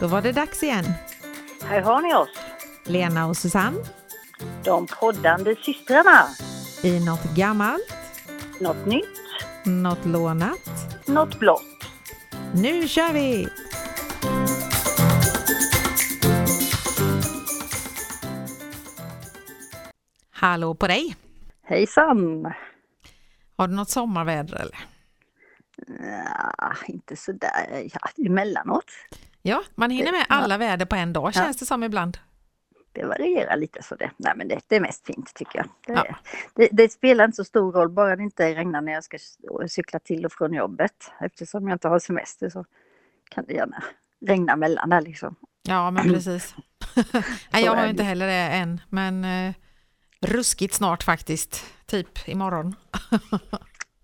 Då var det dags igen. Här har ni oss, Lena och Susanne de poddande systrarna. i något gammalt, Något nytt, något lånat. något blått. Nu kör vi! Hallå på dig! Hejsan! Har du något sommarväder eller? Ja, inte sådär, ja, emellanåt. Ja, man hinner med alla väder på en dag Ja. känns det som ibland. Det varierar lite så det. Nej men det, det är mest fint tycker jag. Det, Ja. det, det spelar inte så stor roll bara det inte regnar när jag ska cykla till och från jobbet. Eftersom jag inte har semester så kan det gärna regna mellan där liksom. Ja, men precis. Nej, jag har inte heller det än, men eh, ruskigt snart faktiskt. Typ imorgon.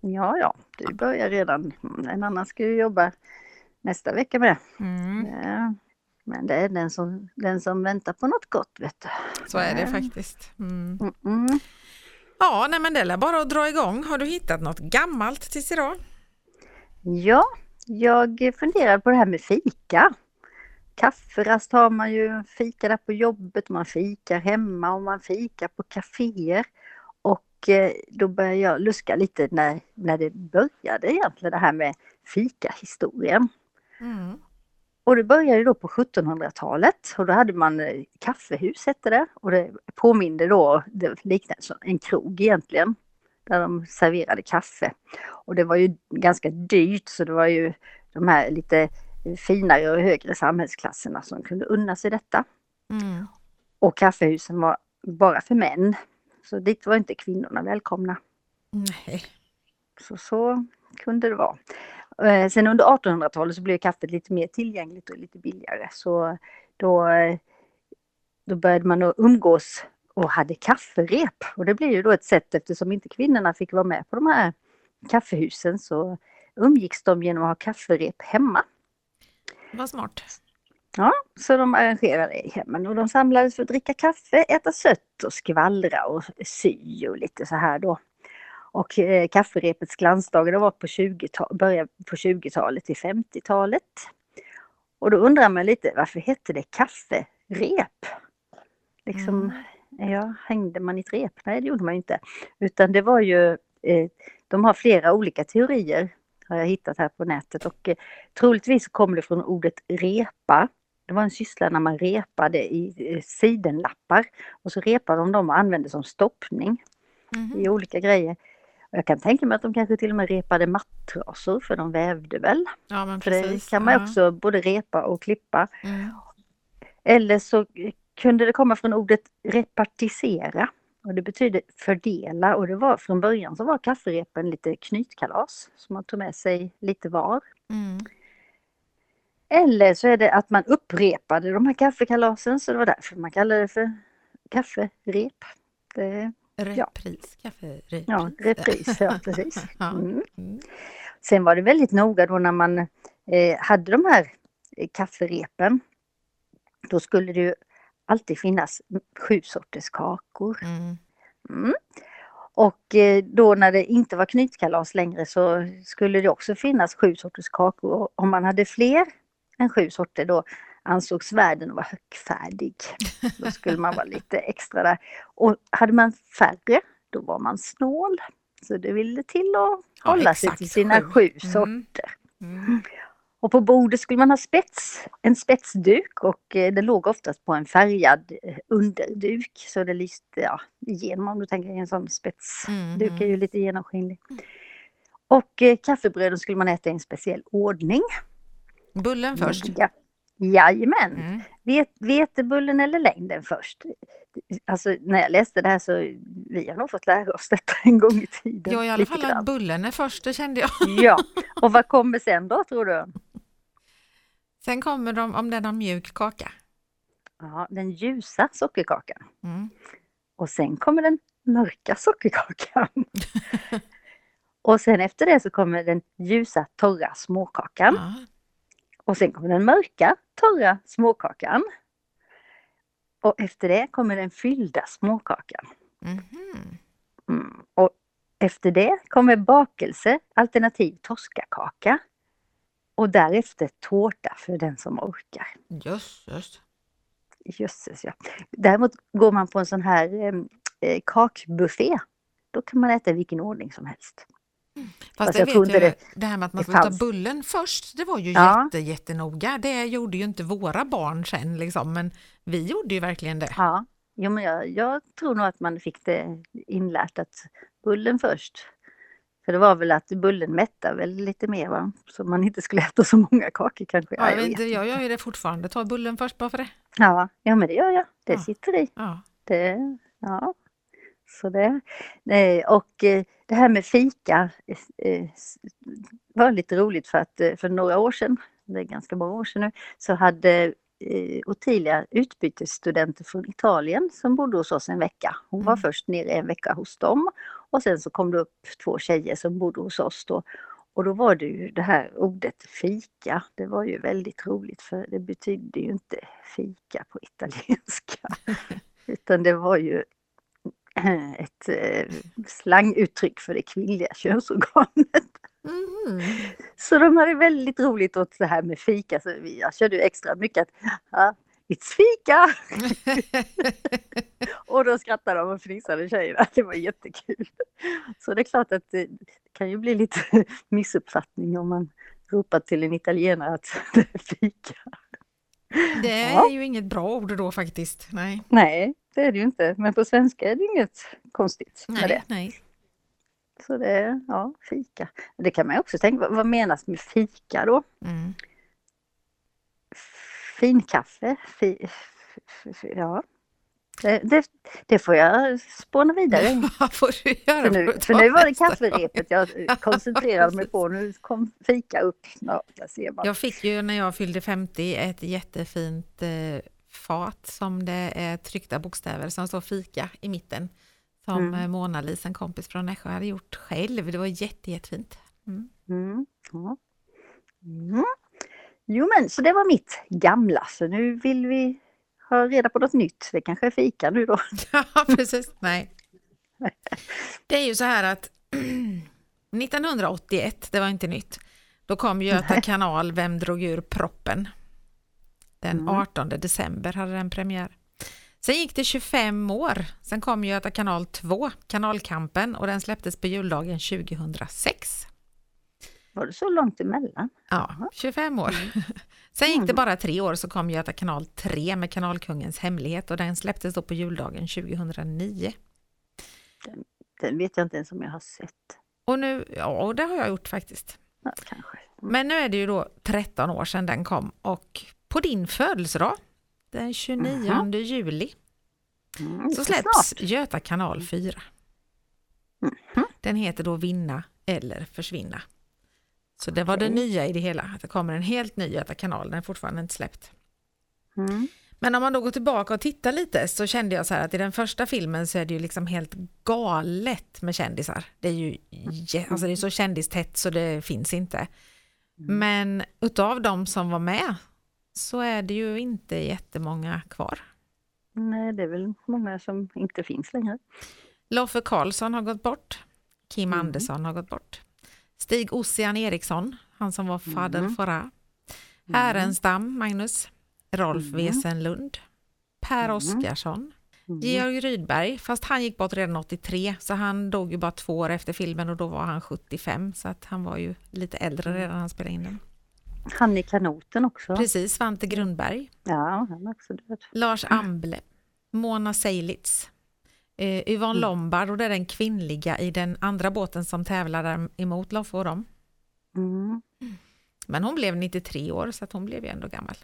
Ja, ja, du börjar redan. En annan ska ju jobba nästa vecka med. Mm, Ja, men det är den som, den som väntar på något gott vet du. så är det faktiskt. Mm. Mm, mm. Ja, nej, men det är bara att dra igång. Har du hittat något gammalt tills idag? Ja, jag funderar på det här med fika. Kafferast har man ju, fika där på jobbet, man fikar hemma och man fikar på kaféer. Och eh, då börjar jag luska lite när, när det började egentligen det här med fikahistorien. Mm. Och det började då på 1700-talet och då hade man eh, kaffehus hette det och det påminde då, det liknade en krog egentligen. Där de serverade kaffe. Och det var ju ganska dyrt så det var ju de här lite finare och högre samhällsklasserna som kunde unna sig detta. Mm. Och kaffehusen var bara för män. Så dit var inte kvinnorna välkomna. Nej. Så, så kunde det vara. Eh, Sen under 1800-talet så blev kaffet lite mer tillgängligt och lite billigare. Så då, då började man att umgås och hade kafferep. Och det blev ju då ett sätt eftersom inte kvinnorna fick vara med på de här kaffehusen så umgicks de genom att ha kafferep hemma. Vad smart. Ja, så de arrangerade i hemmen och de samlades för att dricka kaffe, äta sött och skvallra och sy och lite så här då. Och eh, kafferepets glansdagar det var på 20 början på 20-talet till 50-talet. Och då undrar man lite varför hette det kafferep? Liksom, ja, hängde man i ett rep? Nej, det gjorde man inte. Utan det var ju, eh, de har flera olika teorier har jag hittat här på nätet och eh, troligtvis kommer det från ordet repa. Det var en syssla när man repade i eh, sidenlappar och så repade de dem och använde som stoppning Mhm. i olika grejer. Jag kan tänka mig att de kanske till och med repade mattrasor för de vävde väl. Ja, För det kan man Ja. också både repa och klippa. Mm. Eller så kunde det komma från ordet repartisera. Och det betyder fördela och det var från början så var kafferepen lite knytkalas som man tog med sig lite var. Mm. Eller så är det att man upprepade de här kaffekalasen så det var därför man kallade det för kafferep. Det, Repris, kafferepris. ja, repris, ja precis. Ja. Mm. Mm. Sen var det väldigt noga då när man eh, hade de här eh, kafferepen. Då skulle det ju alltid finnas sju sorters kakor. Mm. Mm. Och eh, då när det inte var knytkalas längre så skulle det också finnas sju sorters kakor. Om man hade fler än sju sorter då ansågs världen vara högfärdig. Då skulle man vara lite extra där. Och hade man färre då var man snål. Så det ville till att Ja, hålla sig exakt till sina sju. Mm. sorter. Mm. Och på bordet skulle man ha spets, en spetsduk och eh, det låg oftast på en färgad eh, underduk. Så det lyste ja, igenom om du tänker en sån spetsduk Mm. är ju lite genomskinlig. Och eh, kaffebröden skulle man äta i en speciell ordning. Bullen först. Ja. Jajamän! Mm. Vet, vetebullen eller längden först? Alltså när jag läste det här så vi har nog fått lära oss detta en gång i tiden. Ja, i alla fall att bullen är först, det kände jag. Ja, och vad kommer sen då tror du? Sen kommer de om den har mjuk kaka. Ja, den ljusa sockerkakan. Mm. Och sen kommer den mörka sockerkakan. och sen efter det så kommer den ljusa torra småkakan. Ja. Och sen kommer den mörka torra småkakan. Och efter det kommer den fyllda småkakan. Mhm. Mm. Och efter det kommer bakelse alternativ torskakaka. och därefter tårta för den som orkar. Jösses. Jösses ja. Däremot går man på en sån här eh, eh kakbuffé, då kan man äta i vilken ordning som helst. Fast, Fast det jag vet jag, inte det, det- här med att man skulle ta bullen först, det var ju Ja. jätte, jättenoga. Det gjorde ju inte våra barn sen, liksom, men vi gjorde ju verkligen det. Ja, jo, men jag, jag tror nog att man fick det inlärt att bullen först. För det var väl att bullen mättar väl lite mer va? Så man inte skulle äta så många kakor kanske. Ja, jag, jag vet inte. jag gör ju det fortfarande, ta bullen först bara för det. ja, ja, men det gör jag. Det Ja. sitter i. Ja. Det, ja. Så det. Och eh, det här med fika eh, var lite roligt för att eh, för några år sedan, det är ganska många år sedan nu, så hade Ottilia utbytesstudenter från Italien som bodde hos oss en vecka. Hon var Mm. först nere en vecka hos dem och sen så kom det upp två tjejer som bodde hos oss då. Och då var det ju det här ordet fika, det var ju väldigt roligt för det betydde ju inte fika på italienska. Utan det var ju ett eh, slanguttryck för det kvinnliga könsorganet. Mhm. Så de hade väldigt roligt åt det här med fika. Så vi- jag körde extra mycket att ja, It's fika! Och då skrattade de och fnissade tjejerna. Det var jättekul. Så det är klart att det kan ju bli lite missuppfattning om man ropar till en italienare att det är fika. Det är Ja. ju inget bra ord då faktiskt. Nej, Nej, det är det ju inte. Men på svenska är det inget konstigt med det. nej, nej. Så det är, ja, fika. Det kan man ju också tänka, vad- menas med fika då? Mm. Finkaffe? Fi, ja. Det, det, det får jag spåna vidare. Vad får du göra? För nu, för nu var det kafferepet jag koncentrerade mig på. Nu kom fika upp. Ja. Jag fick ju när jag fyllde 50 ett jättefint eh, fat som det är tryckta bokstäver som står fika i mitten. Som Mm. mm. Mona-Lis, en kompis från Nässjö, hade gjort själv. Det var jätte, jättefint. Mm. Mm, ja. mm. Jo men så det var mitt gamla. Så nu vill vi ha reda på något nytt. Det kanske är fika nu då. Ja, precis. Nej. Det är ju så här att 1981, det var inte nytt, då kom Göta kanal Vem drog ur proppen? Den Mm. 18 december hade den premiär. Sen gick det 25 år, sen kom Göta kanal 2, Kanalkampen, och den släpptes på juldagen 2006. Var det så långt emellan? Ja, 25 år. Sen gick det Mm. bara tre år så kom Göta kanal 3 med Kanalkungens hemlighet och den släpptes då på juldagen 2009. Den vet jag inte ens om jag har sett. Och nu, ja det har jag gjort faktiskt. Ja, kanske. Men nu är det ju då 13 år sedan den kom och på din födelsedag, den 29 Mhm. juli, Mm, så släpps snart. Göta kanal 4. Mhm. Den heter då Vinna eller Försvinna. Så det var det nya i det hela, att det kommer en helt ny Göta kanal, den är fortfarande inte släppt. Mm. Men om man då går tillbaka och tittar lite så kände jag så här att i den första filmen så är det ju liksom helt galet med kändisar. Det är ju jä- alltså det är så kändistätt så det finns inte. Men utav de som var med så är det ju inte jättemånga kvar. Nej, det är väl många som inte finns längre. Loffe Karlsson har gått bort. Kim Mm. Andersson har gått bort. Stig Ossian Eriksson, han som var fader Mm. Fora. Härenstam, Magnus. Rolf Mm. Wesenlund. Per Mm. Oskarsson. Mm. Georg Rydberg, fast han gick bort redan 83 så han dog ju bara två år efter filmen och då var han 75 så att han var ju lite äldre redan när han spelade in den. Han i kanoten också. Precis, Svante Grundberg, Ja, han är också död. Lars Amble, Mona Seilitz, eh, Yvonne Mm. Lombard och det är den kvinnliga i den andra båten som tävlar emot Loffe och dem. Mm. Men hon blev 93 år så att hon blev ju ändå gammal.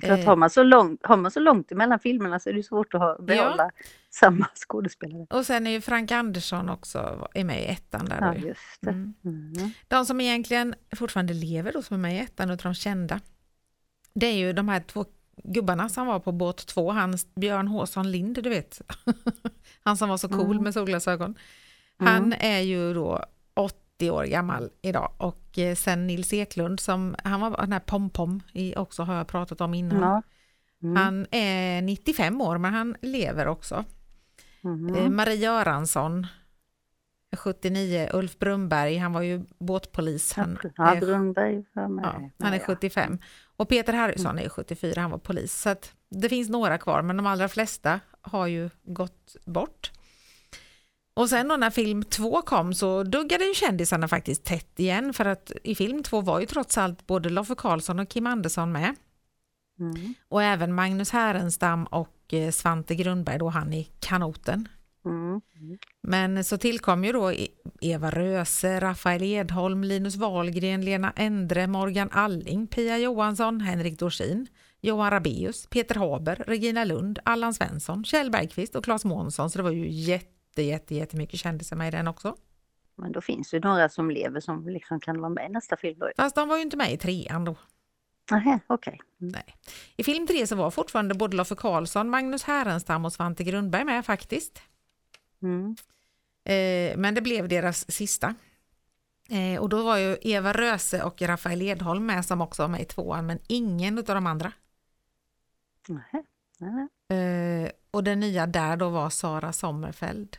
För att Eh. har, man så långt, har man så långt emellan filmerna så är det svårt att ha, behålla samma skådespelare. Och sen är ju Frank Andersson också är med i ettan där. Ja, just. Mm. Mm. De som egentligen fortfarande lever då som är med i ettan utav de kända. Det är ju de här två gubbarna som var på båt två, han Björn Håsson Lind, du vet. Han som var så cool Mm. med solglasögon. Han Mm. är ju då 80 år gammal idag och eh, sen Nils Eklund som, han var den här Pom-Pom också har jag pratat om innan. Ja. Mm. Han är 95 år men han lever också. Mm. Marie Göransson 79. Ulf Brumberg, han var ju båtpolis. Han, ja, är, Brunberg var med. ja, han är 75. Och Peter Harrison är 74, han var polis. Så det finns några kvar, men de allra flesta har ju gått bort. Och sen då när film två kom så duggade ju kändisarna faktiskt tätt igen för att i film två var ju trots allt både Loffe Karlsson och Kim Andersson med. Mm. Och även Magnus Härenstam och eh, Svante Grundberg, då han i kanoten. Mm. Men så tillkom ju då E- Eva Röse, Rafael Edholm, Linus Wahlgren, Lena Endre, Morgan Alling, Pia Johansson, Henrik Dorsin, Johan Rabeus, Peter Haber, Regina Lund, Allan Svensson, Kjell Bergqvist och Claes Månsson. Så det var ju jätte, jätte, jättemycket kändisar med i den också. Men då finns det några som lever som liksom kan vara med i nästa film då. Fast de var ju inte med i trean då. Nähä, okej. Mm. Nej. I film tre så var fortfarande både Loffe Karlsson, Magnus Härenstam och Svante Grundberg med faktiskt. Mm. Eh, men det blev deras sista. Eh, och då var ju Eva Röse och Rafael Edholm med som också var med i tvåan, men ingen av de andra. Nähä. Nähä. Eh, och den nya där då var Sara Sommerfeld.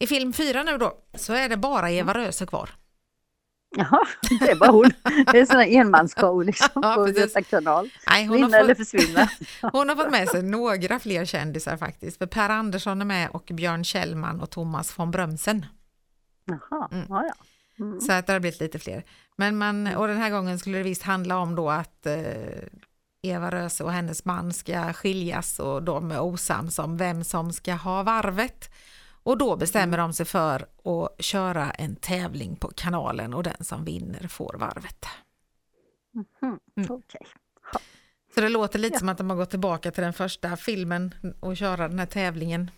I film fyra nu då så är det bara Eva Röse kvar. Jaha, det är bara hon. Det är här enmansshow liksom Ja, på. Göta kanal. Nej, hon, Vinna eller försvinna. hon har fått med sig några fler kändisar faktiskt. För Per Andersson är med och Björn Kjellman och Thomas von Brömsen. Jaha, Mm. ja ja. Mm. Så att det har blivit lite fler. Men man, och den här gången skulle det visst handla om då att eh, Eva Röse och hennes man ska skiljas och de är osams om vem som ska ha varvet. Och då bestämmer de sig för att köra en tävling på kanalen och den som vinner får varvet. Mhm, Mm. Okej. Så det låter lite Ja. som att de har gått tillbaka till den första filmen och köra den här tävlingen.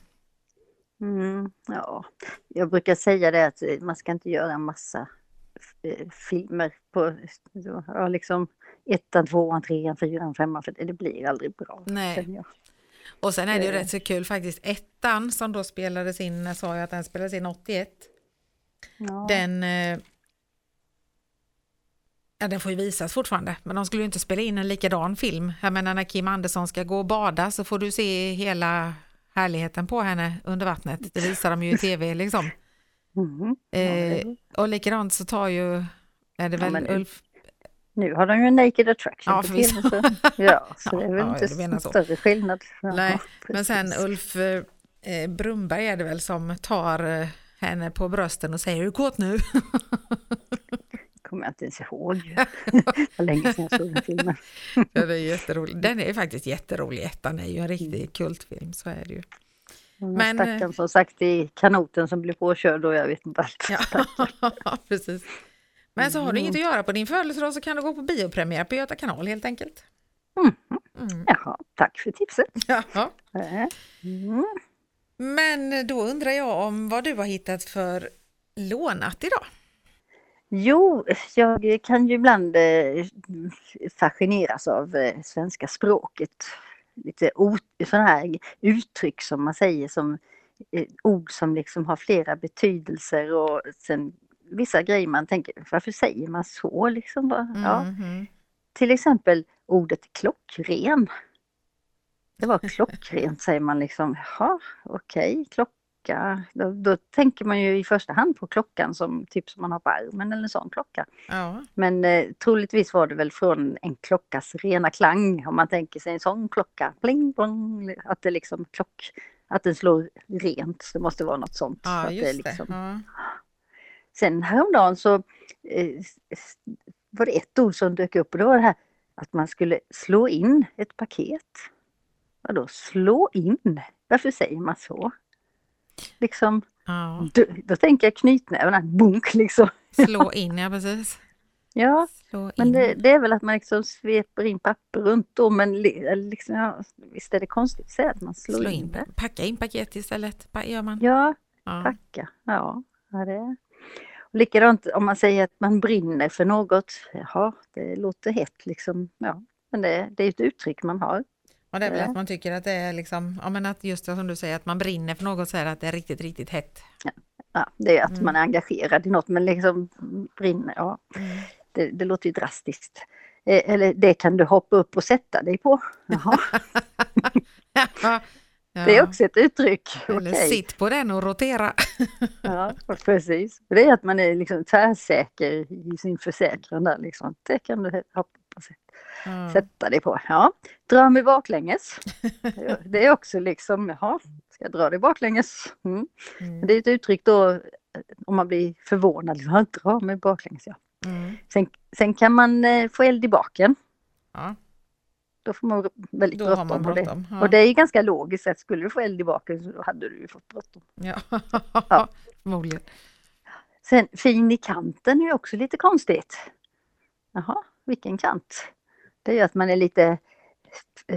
Mm, ja, jag brukar säga det att man ska inte göra en massa eh, filmer på ja, liksom ettan, tvåan, trean, fyran, femman för det det blir aldrig bra. Nej. Och sen är det ju Eh. rätt så kul faktiskt, ettan som då spelades in, jag sa ju att den spelades in 81. Ja. Den, eh, ja, den får ju visas fortfarande, men de skulle ju inte spela in en likadan film. Jag menar när Kim Andersson ska gå och bada så får du se hela härligheten på henne under vattnet. Det visar de ju i tv liksom. Ja, Eh, och likadant så tar ju, är det Ja, väl men- Ulf, Nu har de ju Naked Attraction Ja, på förvisso. Så, ja, så det är väl Ja, inte så. större skillnad. Ja, Nej, men sen. Ulf eh, Brumberg är det väl som tar eh, henne på brösten och säger är du kåt nu? kommer jag inte ens ihåg. Det var länge sedan jag såg den filmen. ja, det är jätteroligt. Den är faktiskt jätterolig, ettan är ju en riktig kultfilm, så är det ju. Men, eh, stackaren som sagt i kanoten som blev påkörd och jag vet inte allt. Ja, precis. Men så har du Mm. inget att göra på din födelsedag så kan du gå på biopremiär på Göta kanal helt enkelt. Mm. Mm. Jaha, tack för tipset. Jaha. Eh, Mm. Men då undrar jag om vad du har hittat för lånat idag? Jo, jag kan ju ibland eh, fascineras av eh, svenska språket. Lite sådana här uttryck som man säger som ord som liksom har flera betydelser och sen vissa grejer man tänker, varför säger man så liksom? Ja. Mhm. Till exempel ordet klockren. Det var klockrent säger man liksom, jaha okej, klocka. Då, då tänker man ju i första hand på klockan som typ som man har på armen eller en sån klocka. Ja, Men eh, troligtvis var det väl från en klockas rena klang om man tänker sig en sån klocka. Pling plong, att det liksom klock, att den slår rent. Det måste vara något sånt. så ja att det det. liksom, Ja. Sen häromdagen så eh, var det ett ord som dök upp och det var det här att man skulle slå in ett paket. Vadå slå in? Varför säger man så? Liksom, Ja. då, då tänker jag knytnävarna, bunk liksom. Slå in, ja precis. Ja, men det, det är väl att man liksom sveper in papper runt då men liksom, ja, visst är det konstigt att säga att man slår Slå in in. det? Packa in paket istället, gör man. Ja, Ja. packa. Ja, ja det likadant om man säger att man brinner för något. Jaha, det låter hett liksom. Ja, men det, det är ett uttryck man har. Och det är väl Ja. att man tycker att det är liksom, ja men att just det som du säger, att man brinner för något så är det att det är riktigt, riktigt hett. Ja, det är att Mm. man är engagerad i något men liksom brinner, ja. Mm. Det, det låter ju drastiskt. Eh, Eller det kan du hoppa upp och sätta dig på. Jaha, Ja, Ja. Det är också ett uttryck. Eller Okej. sitt på den och rotera. Ja, precis. Det är att man är liksom tvärsäker i sin försäkran där liksom. Det kan du Ja. sätta dig på. Ja, dra mig baklänges. Det är också liksom, jaha, ska jag dra dig baklänges? Mm. Mm. Det är ett uttryck då eh, om man blir förvånad, liksom, "Ja, dra mig baklänges. Ja. Mm. Sen, sen kan man eh, få eld i baken. Ja, Då får man väldigt då har man bråttom. Och det, bråttom. Ja. och det är ju ganska logiskt att skulle du få eld i baken så hade du ju fått bråttom. Ja. Ja. Förmodligen. Sen fin i kanten är ju också lite konstigt. Jaha, vilken kant? Det är ju att man är lite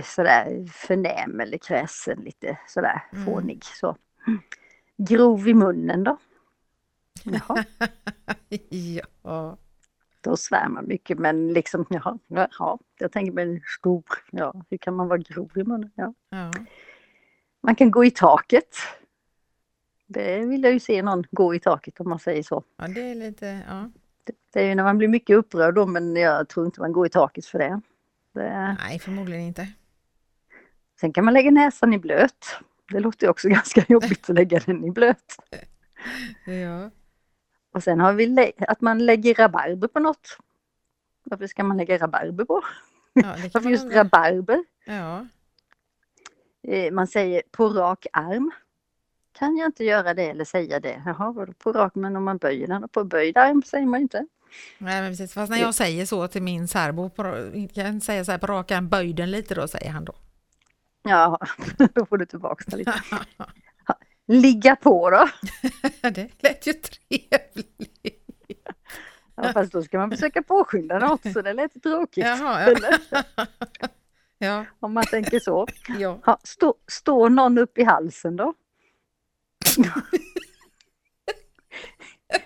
sådär förnäm eller kräsen, lite sådär Mm. fånig. Så. Grov i munnen då? Jaha, ja. Då svär man mycket men liksom jaha, jaha. jag tänker mig stor, ja hur kan man vara grov i munnen? Ja. Ja. Man kan gå i taket. Det vill jag ju se någon gå i taket om man säger så. ja, det är lite, ja. Det är ju när man blir mycket upprörd då men jag tror inte man går i taket för det. det Nej, förmodligen inte. Sen kan man lägga näsan i blöt. Det låter ju också ganska jobbigt att lägga den i blöt. Ja. Och sen har vi att man lägger rabarber på något. Varför ska man lägga rabarber på? Ja, Varför just undra. rabarber? Ja. Eh, Man säger på rak arm. Kan jag inte göra det eller säga det? Jaha, vadå på rak, men om man böjer den och på böjd arm säger man inte. Nej, men precis. Fast när jag säger så till min särbo, kan säga så här på rak arm, böj den lite då, säger han då. Ja, då får du tillbaka det lite. Ligga på då. det lät ju trevligt. Ja, fast då ska man försöka påskynda något så det lät tråkigt. Jaha, ja. Ja, Om man tänker så. ja. Ja, stå, står någon upp i halsen då?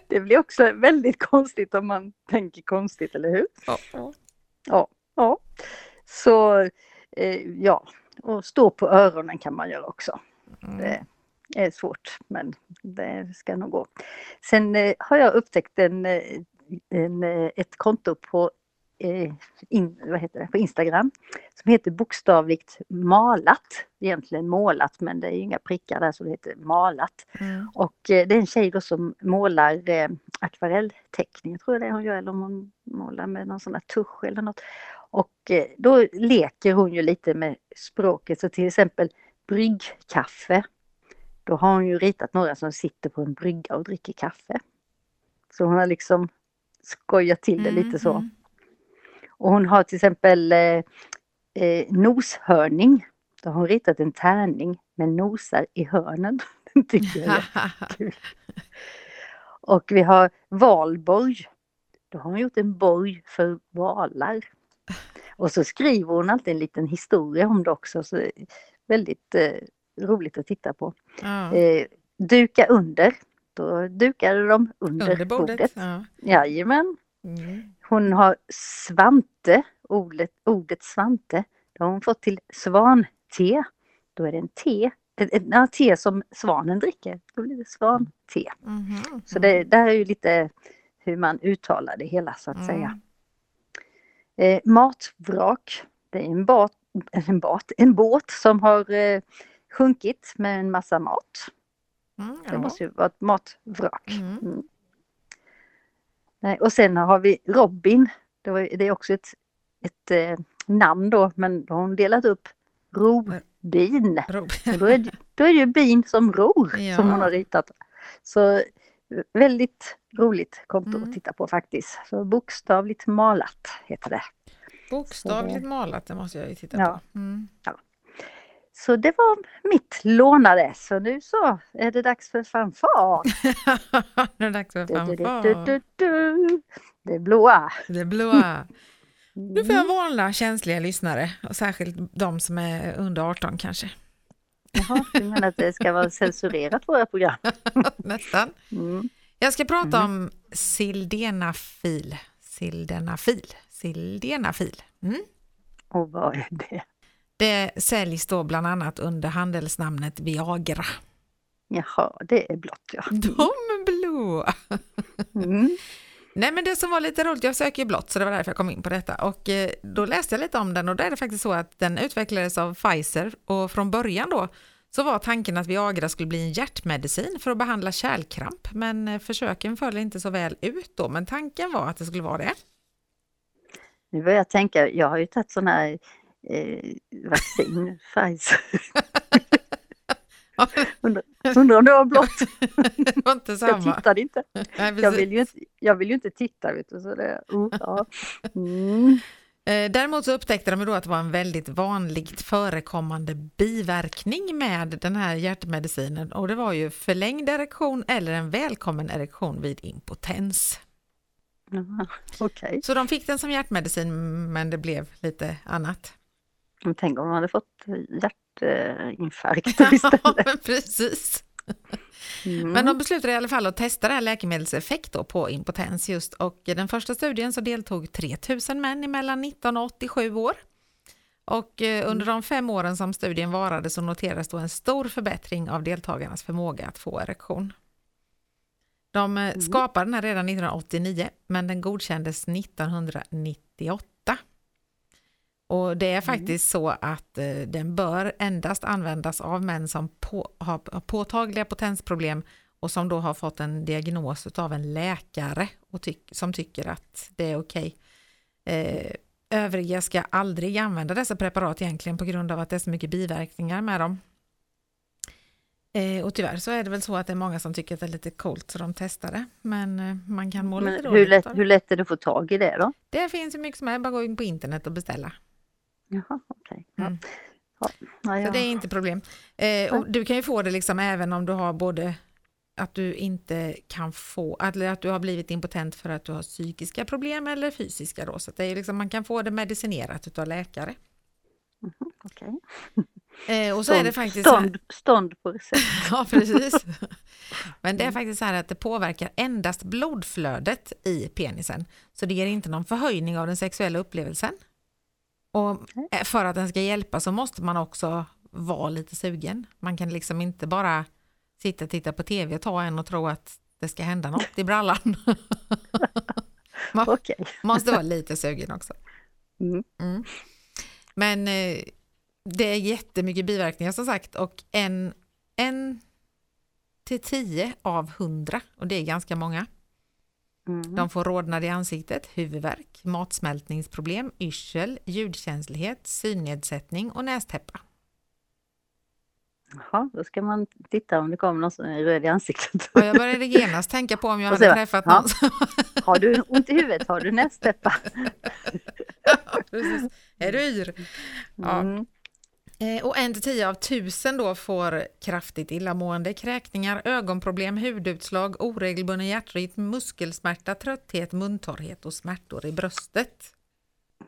Det blir också väldigt konstigt om man tänker konstigt, eller hur? ja, ja. Ja. ja. Så eh, ja, och stå på öronen kan man göra också. Mm. Är svårt, men det ska nog gå. Sen eh, har jag upptäckt en, eh, en, eh, ett konto på, in, vad heter det, på Instagram som heter bokstavligt malat. Egentligen målat, men det är inga prickar där så det heter malat. Mm. Och det är en tjej då som målar akvarellteckning, tror jag det är hon gör, eller om hon målar med någon sån där tusch eller något. Och då leker hon ju lite med språket, så till exempel bryggkaffe. Då har hon ju ritat några som sitter på en brygga och dricker kaffe. Så hon har liksom skojat till det lite så. Mm. Och hon har till exempel eh, eh, noshörning. Då har hon ritat en tärning med nosar i hörnen. Den tycker jag är kul. Och vi har valborg. Då har hon gjort en borg för valar. Och så skriver hon alltid en liten historia om det också. Så väldigt eh, roligt att titta på. ja. Eh, duka under. Då dukade de under, Under bordet. bordet. Ja. Jajamän. Mm. Hon har Svante, ordet, ordet Svante. Det har hon fått till svante. Då är det en te. Ett, ett, ja, te som svanen dricker. Då blir det svante. Mhm. Så det där är ju lite hur man uttalar det hela så att Mm. säga. Eh, matvrak. Det är en, bat, en, bat, en båt som har eh, sjunkit med en massa mat. Mm, Det ja. måste ju vara ett matvrak. Mm. Mm. Och sen har vi Robin. Det, är också ett, ett eh, namn då, men då har hon delat upp robin. Ro- Och då, är, det- då är det ju bin som ror Ja. som hon har ritat. Så eh, väldigt roligt konto Mm. att titta på faktiskt. Så bokstavligt malat heter det. Bokstavligt malat, det måste jag ju titta Ja. på. Mm. Så det var mitt lånade. Så nu så är det dags för fanfar. nu är det dags för fanfar. du, du, du. Det blåa. Det blåa. Nu får jag Mm. varna känsliga lyssnare, och särskilt de som är under 18 kanske. Jaha, du menar att det ska vara censurerat våra program? Nästan. Mm. Jag ska prata om sildenafil. Sildenafil. Sildenafil. Mm. Och vad är det? Det säljs då bland annat under handelsnamnet Viagra. Jaha, det är blått ja. De blåa. Mm. Nej men det som var lite roligt, jag söker ju blått så det var därför jag kom in på detta och eh, då läste jag lite om den och då är det faktiskt så att den utvecklades av Pfizer och från början då så var tanken att Viagra skulle bli en hjärtmedicin för att behandla kärlkramp, men eh, försöken föll inte så väl ut då, men tanken var att det skulle vara det. Nu börjar jag tänka, jag har ju tagit sån här eh, vaccin, Pfizer. undrar, undrar om det var blått. det var inte samma. Jag tittade inte. Nej, Jag vill ju inte, jag vill ju inte titta. Vet du, så det, oh, ja. mm. Eh, Däremot så upptäckte de då att det var en väldigt vanligt förekommande biverkning med den här hjärtmedicinen och det var ju förlängd erektion eller en välkommen erektion vid impotens. Jaha, Okej, Så de fick den som hjärtmedicin men det blev lite annat. Men tänk om de hade fått hjärtinfarkt istället. Ja, precis. Mm. Men de beslutade i alla fall att testa det här läkemedlets effekt då på impotens just och i den första studien så deltog 3000 män mellan 19 och 87 år. Och eh, under de fem åren som studien varade så noterades då en stor förbättring av deltagarnas förmåga att få erektion. De eh, skapade den här redan 1989 men den godkändes 1998. Och det är faktiskt så att eh, den bör endast användas av män som på, har påtagliga potensproblem och som då har fått en diagnos av en läkare och tyck, som tycker att det är okej. Eh, övriga ska aldrig använda dessa preparat egentligen på grund av att det är så mycket biverkningar med dem. Eh, och tyvärr så är det väl så att det är många som tycker att det är lite coolt så de testar det. Men eh, man kan må lite Men hur, dåligt lätt, hur lätt är det att få tag i det då? Det finns ju mycket som är, bara gå in på internet och beställa. Jaha, okej. Ja. Mm. Ja. Ja, Så det är inte problem. Eh, du kan ju få det liksom även om du har både att du inte kan få, eller att du har blivit impotent för att du har psykiska problem eller fysiska då. Så det är liksom, man kan få det medicinerat utav läkare. Okej. Eh, och så är det faktiskt Stånd, stånd på recept. Ja, precis. Men det är faktiskt så här att det påverkar endast blodflödet i penisen. Så det ger inte någon förhöjning av den sexuella upplevelsen. Och eh, för att den ska hjälpa så måste man också vara lite sugen. Man kan liksom inte bara sitta och titta på tv och ta en och tro att det ska hända något i brallan. man Okej. måste vara lite sugen också. Mm. Mm. Men eh, det är jättemycket biverkningar som sagt och en, en till tio av hundra, och det är ganska många, Mm. de får rodnad i ansiktet, huvudvärk, matsmältningsproblem, yrsel, ljudkänslighet, synnedsättning och nästäppa. Jaha, då ska man titta om det kommer någon som är röd i ansiktet. Och jag började genast tänka på om jag hade träffat ja. någon som... Har du ont i huvudet har du nästäppa. Ja. Är du yr? Ja. Mm. Eh, Och en till tio av tusen då får kraftigt illamående, kräkningar, ögonproblem, hudutslag, oregelbunden hjärtrytm, muskelsmärta, trötthet, muntorrhet och smärtor i bröstet.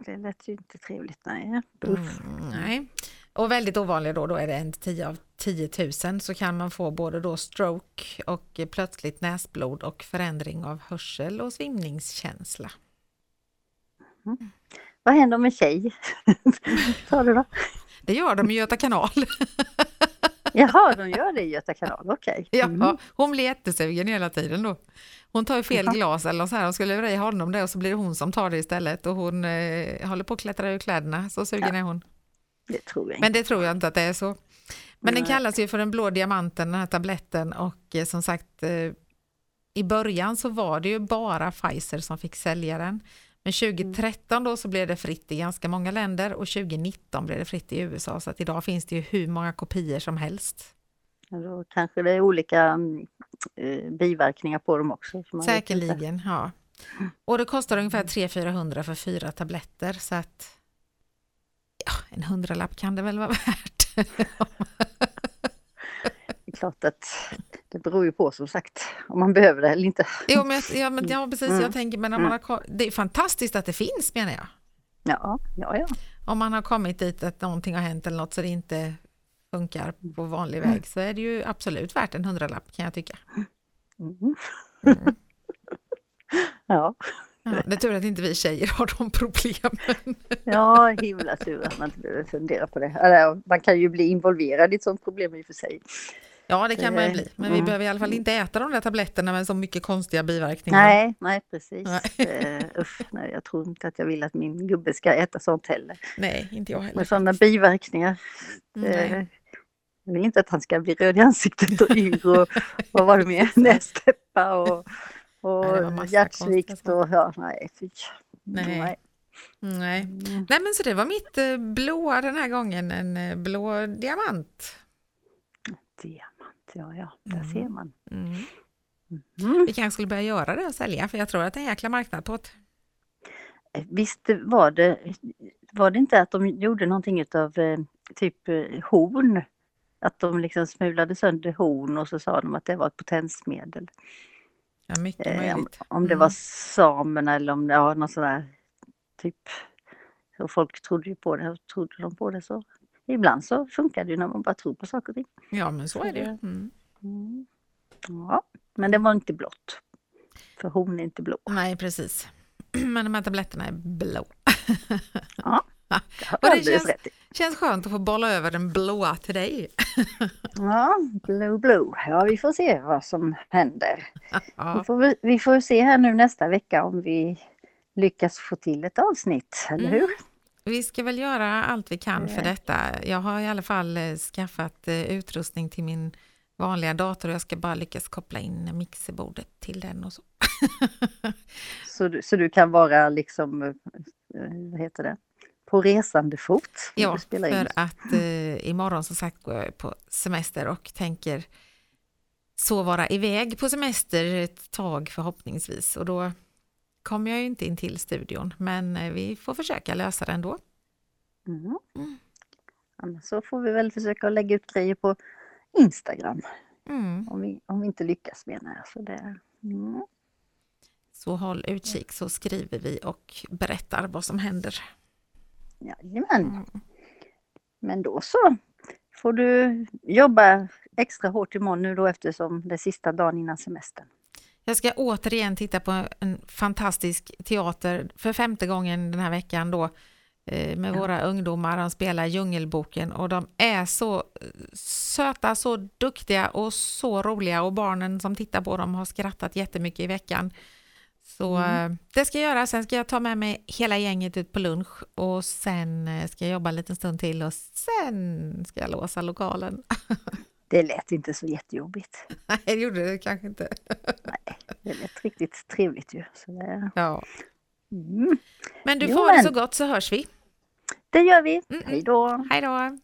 Det lät ju inte trevligt. Nej. Mm, nej. Och väldigt ovanliga då, då är det en till tio av 10 000 så kan man få både då stroke och plötsligt näsblod och förändring av hörsel och svimningskänsla. Vad händer om en tjej? Sa du då? Det gör de i Göta kanal. Jaha, de gör det i Göta kanal, okej. Ja, Mm. hon blir jättesugen hela tiden då. Hon tar ju fel Jaha. glas eller så här och skulle lura i honom det och så blir det hon som tar det istället och hon eh, håller på att klättra ur kläderna, så sugen Ja. är hon. Det tror jag inte. Men det tror jag inte att det är så. Men den Nej. kallas ju för den blå diamanten, den här tabletten och eh, som sagt eh, i början så var det ju bara Pfizer som fick sälja den. Men 2013 då så blev det fritt i ganska många länder och 2019 blev det fritt i USA så att idag finns det ju hur många kopior som helst. Då kanske det är olika mm, eh, biverkningar på dem också. Säkerligen, ja. Och det kostar ungefär 300-400 för fyra tabletter så att ja, en hundralapp kan det väl vara värt. Det är klart att det beror ju på som sagt om man behöver det eller inte. Jo, men, ja, men, ja, precis, Mm. jag tänker, men om man har, det är fantastiskt att det finns menar jag. Ja, ja, ja. Om man har kommit dit att någonting har hänt eller något så det inte funkar på vanlig väg så är det ju absolut värt en hundralapp kan jag tycka. Mm. Mm. Ja, Ja, det är tur att inte vi tjejer har de problemen. ja himla tur att man inte behöver fundera på det. Eller, man kan ju bli involverad i ett sånt problem i och för sig. Ja, det kan man ju Eh, bli, men vi mm. behöver i alla fall inte äta de där tabletterna med så mycket konstiga biverkningar. Nej, nej precis. Nej. Eh, usch, nej, jag tror inte att jag vill att min gubbe ska äta sånt heller. Nej, inte jag heller. Med sådana biverkningar. Nej. Eh, Jag vill inte att han ska bli röd i ansiktet och yr och vad var det mer? Nästäppa och, och hjärtsvikt och ja, nej, fy. Nej. nej. Nej. Mm. Nej men så det var mitt blåa den här gången, en blå diamant. Diamant, ja ja, där mm. ser man. Mm. Mm. Vi kanske skulle börja göra det och sälja för jag tror att det är en jäkla marknad på det. Eh, visst var det, var det inte att de gjorde någonting av typ horn? Att de liksom smulade sönder horn och så sa de att det var ett potensmedel. Ja, mycket möjligt. Om, om det var mm. samerna eller om det var något sådär typ. Så folk trodde ju på det och trodde de på det så ibland så funkar det ju när man bara tror på saker och ting. Ja men så är det mm. Mm. Ja, men det var inte blått. För hon är inte blå. Nej precis. Men de här tabletterna är blå. Ja, det, och det känns, känns skönt att få bolla över den blåa till dig. Ja, blue blue. Ja, vi får se vad som händer. Ja. Vi, får, vi får se här nu nästa vecka om vi lyckas få till ett avsnitt, eller hur? Mm. Vi ska väl göra allt vi kan för detta. Jag har i alla fall eh, skaffat eh, utrustning till min vanliga dator och jag ska bara lyckas koppla in mixerbordet till den och så. så, du, så du kan vara liksom, eh, vad heter det, på resande fot? Ja, för att eh, imorgon som sagt går jag på semester och tänker så vara iväg på semester ett tag förhoppningsvis och då kommer jag ju inte in till studion, men eh, vi får försöka lösa det ändå. Mm. Mm. Så får vi väl försöka lägga ut grejer på Instagram. Mm. Om, vi, om vi inte lyckas menar jag. Så, det, mm. så håll utkik så skriver vi och berättar vad som händer. Jajamän. Mm. Men då så får du jobba extra hårt imorgon nu då eftersom det är sista dagen innan semestern. Jag ska återigen titta på en fantastisk teater för femte gången den här veckan då eh, med ja. våra ungdomar. De spelar Djungelboken och de är så eh, söta, så duktiga och så roliga och barnen som tittar på dem har skrattat jättemycket i veckan. Så mm. Eh, det ska jag göra. Sen ska jag ta med mig hela gänget ut på lunch och sen ska jag jobba en liten stund till och sen ska jag låsa lokalen. Det lät inte så jättejobbigt. Nej, det gjorde det kanske inte. Nej, det lät riktigt trevligt ju. Så det... Ja. Mm. Men du får jo, ha det så gott så hörs vi. Det gör vi. Mm. Hej då. Hej då.